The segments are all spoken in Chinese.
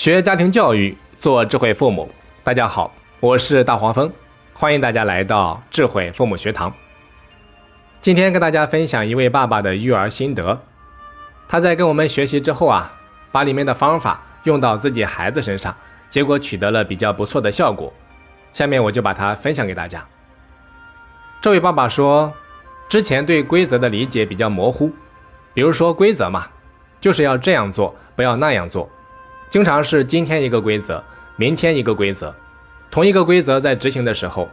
学家庭教育，做智慧父母。大家好，我是大黄蜂，欢迎大家来到智慧父母学堂。今天跟大家分享一位爸爸的育儿心得。他在跟我们学习之后啊，把里面的方法用到自己孩子身上，结果取得了比较不错的效果。下面我就把它分享给大家。这位爸爸说，之前对规则的理解比较模糊，比如说规则嘛，就是要这样做，不要那样做。经常是今天一个规则，明天一个规则，同一个规则在执行的时候，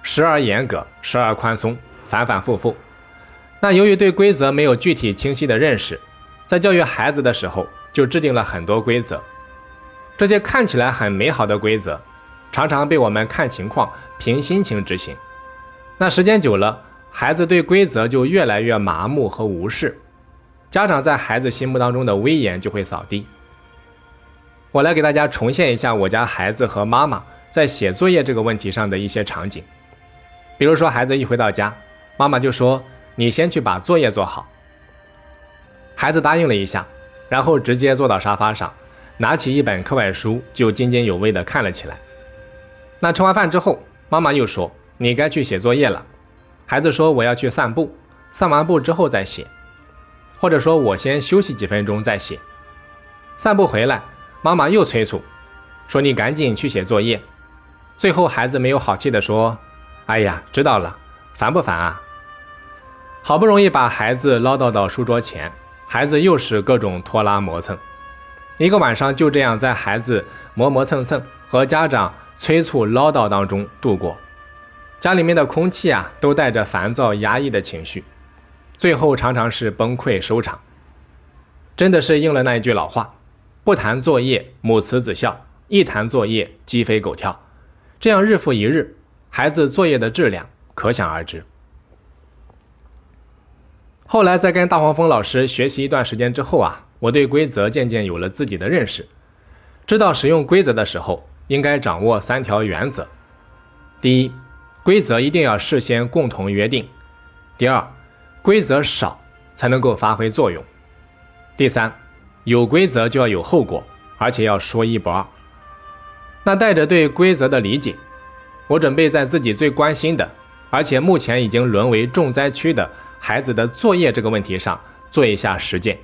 时而严格，时而宽松，反反复复。那由于对规则没有具体清晰的认识，在教育孩子的时候就制定了很多规则。这些看起来很美好的规则，常常被我们看情况、凭心情执行。那时间久了，孩子对规则就越来越麻木和无视，家长在孩子心目当中的威严就会扫地。我来给大家重现一下我家孩子和妈妈在写作业这个问题上的一些场景。比如说，孩子一回到家，妈妈就说：“你先去把作业做好。”孩子答应了一下，然后直接坐到沙发上，拿起一本课外书就津津有味地看了起来。那吃完饭之后，妈妈又说：“你该去写作业了。”孩子说：“我要去散步，散完步之后再写。”或者说：“我先休息几分钟再写。”散步回来。妈妈又催促，说：“你赶紧去写作业。”最后，孩子没有好气地说：“哎呀，知道了，烦不烦啊？”好不容易把孩子唠叨到书桌前，孩子又是各种拖拉磨蹭，一个晚上就这样在孩子磨磨蹭蹭和家长催促唠叨当中度过。家里面的空气啊，都带着烦躁压抑的情绪，最后常常是崩溃收场。真的是应了那一句老话。不谈作业，母慈子孝；一谈作业，鸡飞狗跳。这样日复一日，孩子作业的质量可想而知。后来在跟大黄蜂老师学习一段时间之后啊，我对规则渐渐有了自己的认识，知道使用规则的时候应该掌握三条原则：第一，规则一定要事先共同约定；第二，规则少才能够发挥作用；第三。有规则就要有后果，而且要说一不二。那带着对规则的理解，我准备在自己最关心的，而且目前已经沦为重灾区的孩子的作业这个问题上做一下实践。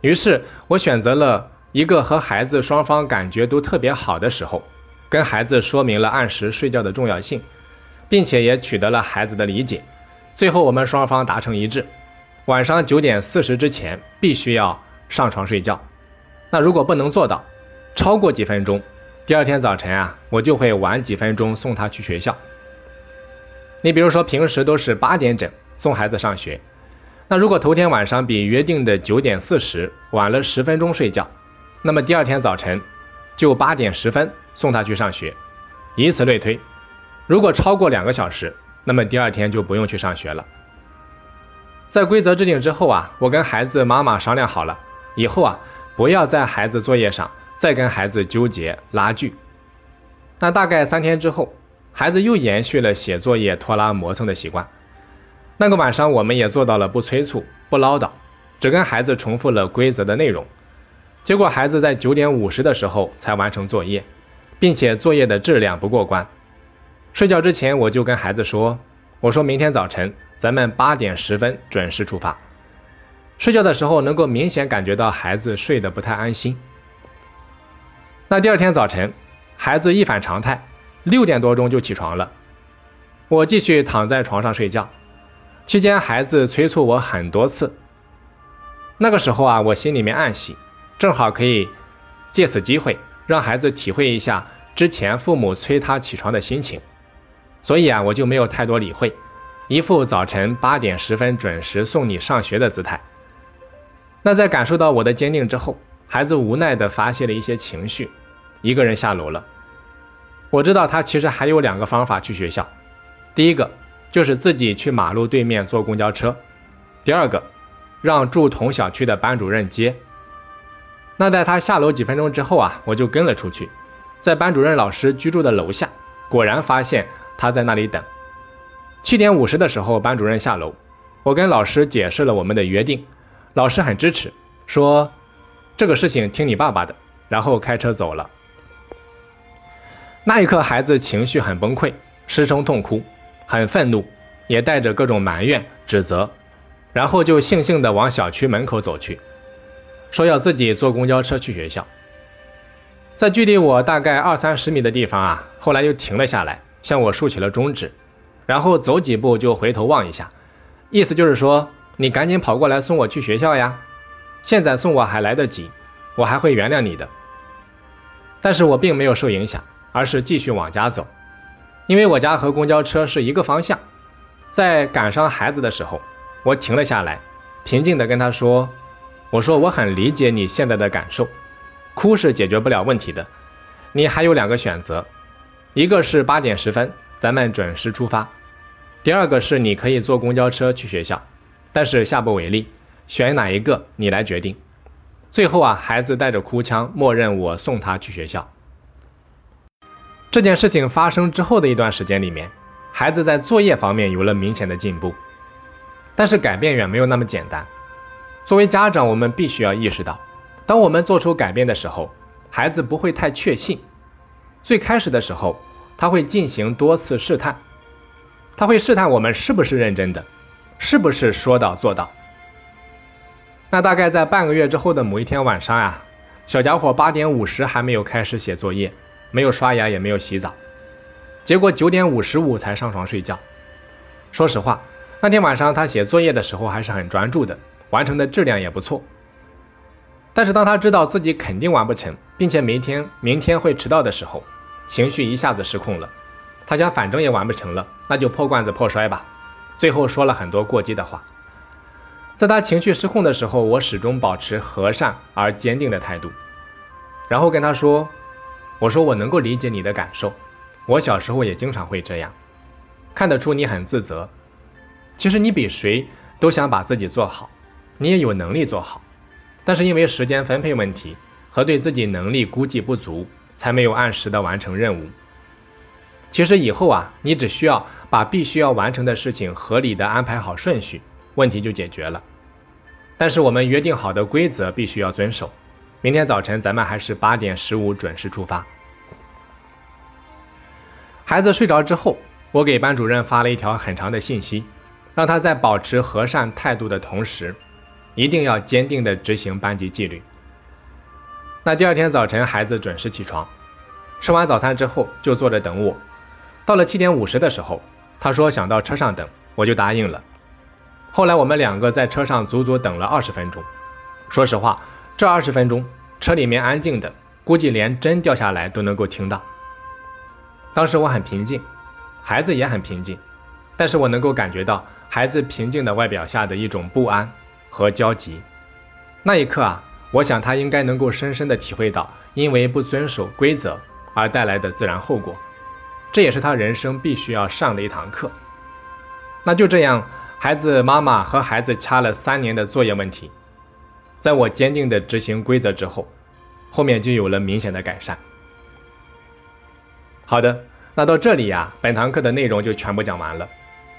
于是，我选择了一个和孩子双方感觉都特别好的时候，跟孩子说明了按时睡觉的重要性，并且也取得了孩子的理解。最后，我们双方达成一致，晚上九点四十之前必须要。上床睡觉，那如果不能做到，超过几分钟，第二天早晨啊，我就会晚几分钟送他去学校。你比如说平时都是八点整送孩子上学，那如果头天晚上比约定的九点四十晚了十分钟睡觉，那么第二天早晨就八点十分送他去上学，以此类推。如果超过两个小时，那么第二天就不用去上学了。在规则制定之后啊，我跟孩子妈妈商量好了。以后啊，不要在孩子作业上再跟孩子纠结拉锯。那大概三天之后，孩子又延续了写作业拖拉磨蹭的习惯。那个晚上，我们也做到了不催促、不唠叨，只跟孩子重复了规则的内容。结果，孩子在九点五十的时候才完成作业，并且作业的质量不过关。睡觉之前，我就跟孩子说：“我说明天早晨咱们八点十分准时出发。”睡觉的时候，能够明显感觉到孩子睡得不太安心。那第二天早晨，孩子一反常态，六点多钟就起床了。我继续躺在床上睡觉，期间孩子催促我很多次。那个时候啊，我心里面暗喜，正好可以借此机会让孩子体会一下之前父母催他起床的心情，所以啊，我就没有太多理会，一副早晨八点十分准时送你上学的姿态。那在感受到我的坚定之后，孩子无奈地发泄了一些情绪，一个人下楼了。我知道他其实还有两个方法去学校，第一个就是自己去马路对面坐公交车，第二个让住同小区的班主任接。那在他下楼几分钟之后啊，我就跟了出去，在班主任老师居住的楼下，果然发现他在那里等。七点五十的时候，班主任下楼，我跟老师解释了我们的约定。老师很支持，说这个事情听你爸爸的，然后开车走了。那一刻，孩子情绪很崩溃，失声痛哭，很愤怒，也带着各种埋怨、指责，然后就悻悻地往小区门口走去，说要自己坐公交车去学校。在距离我大概二三十米的地方啊，后来又停了下来，向我竖起了中指，然后走几步就回头望一下，意思就是说你赶紧跑过来送我去学校呀，现在送我还来得及，我还会原谅你的。但是我并没有受影响。而是继续往家走，因为我家和公交车是一个方向。在赶上孩子的时候，我停了下来，平静地跟他说：“我说我很理解你现在的感受，哭是解决不了问题的。你还有两个选择，一个是八点十分咱们准时出发，第二个是你可以坐公交车去学校，但是下不为例，选哪一个你来决定。”最后啊，孩子带着哭腔，默认我送他去学校。这件事情发生之后的一段时间里面，孩子在作业方面有了明显的进步，但是改变远没有那么简单。作为家长，我们必须要意识到，当我们做出改变的时候，孩子不会太确信。最开始的时候，他会进行多次试探，他会试探我们是不是认真的，是不是说到做到。那大概在半个月之后的某一天晚上呀，小家伙八点五十还没有开始写作业。没有刷牙，也没有洗澡，结果九点五十五才上床睡觉。说实话，那天晚上他写作业的时候还是很专注的，完成的质量也不错。但是当他知道自己肯定完不成，并且明天明天会迟到的时候，情绪一下子失控了。他想，反正也完不成了，那就破罐子破摔吧。最后说了很多过激的话。在他情绪失控的时候，我始终保持和善而坚定的态度，然后跟他说。我说我能够理解你的感受，我小时候也经常会这样，看得出你很自责。其实你比谁都想把自己做好，你也有能力做好，但是因为时间分配问题和对自己能力估计不足，才没有按时的完成任务。其实以后啊，你只需要把必须要完成的事情合理的安排好顺序，问题就解决了。但是我们约定好的规则必须要遵守。明天早晨咱们还是八点十五准时出发。孩子睡着之后，我给班主任发了一条很长的信息，让他在保持和善态度的同时，一定要坚定地执行班级纪律。那第二天早晨，孩子准时起床，吃完早餐之后就坐着等我。到了七点五十的时候，他说想到车上等，我就答应了。后来我们两个在车上足足等了二十分钟。说实话。这二十分钟，车里面安静的，估计连针掉下来都能够听到。当时我很平静，孩子也很平静，但是我能够感觉到孩子平静的外表下的一种不安和焦急。那一刻啊，我想他应该能够深深的体会到，因为不遵守规则而带来的自然后果，这也是他人生必须要上的一堂课。那就这样，孩子妈妈和孩子掐了三年的作业问题。在我坚定的执行规则之后，后面就有了明显的改善。好的，那到这里呀，本堂课的内容就全部讲完了。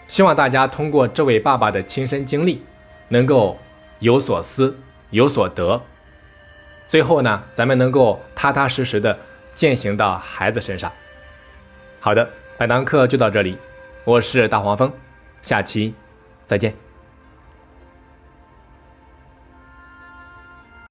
希望大家通过这位爸爸的亲身经历，能够有所思，有所得。最后呢，咱们能够踏踏实实的践行到孩子身上。好的，本堂课就到这里，我是大黄蜂，下期再见。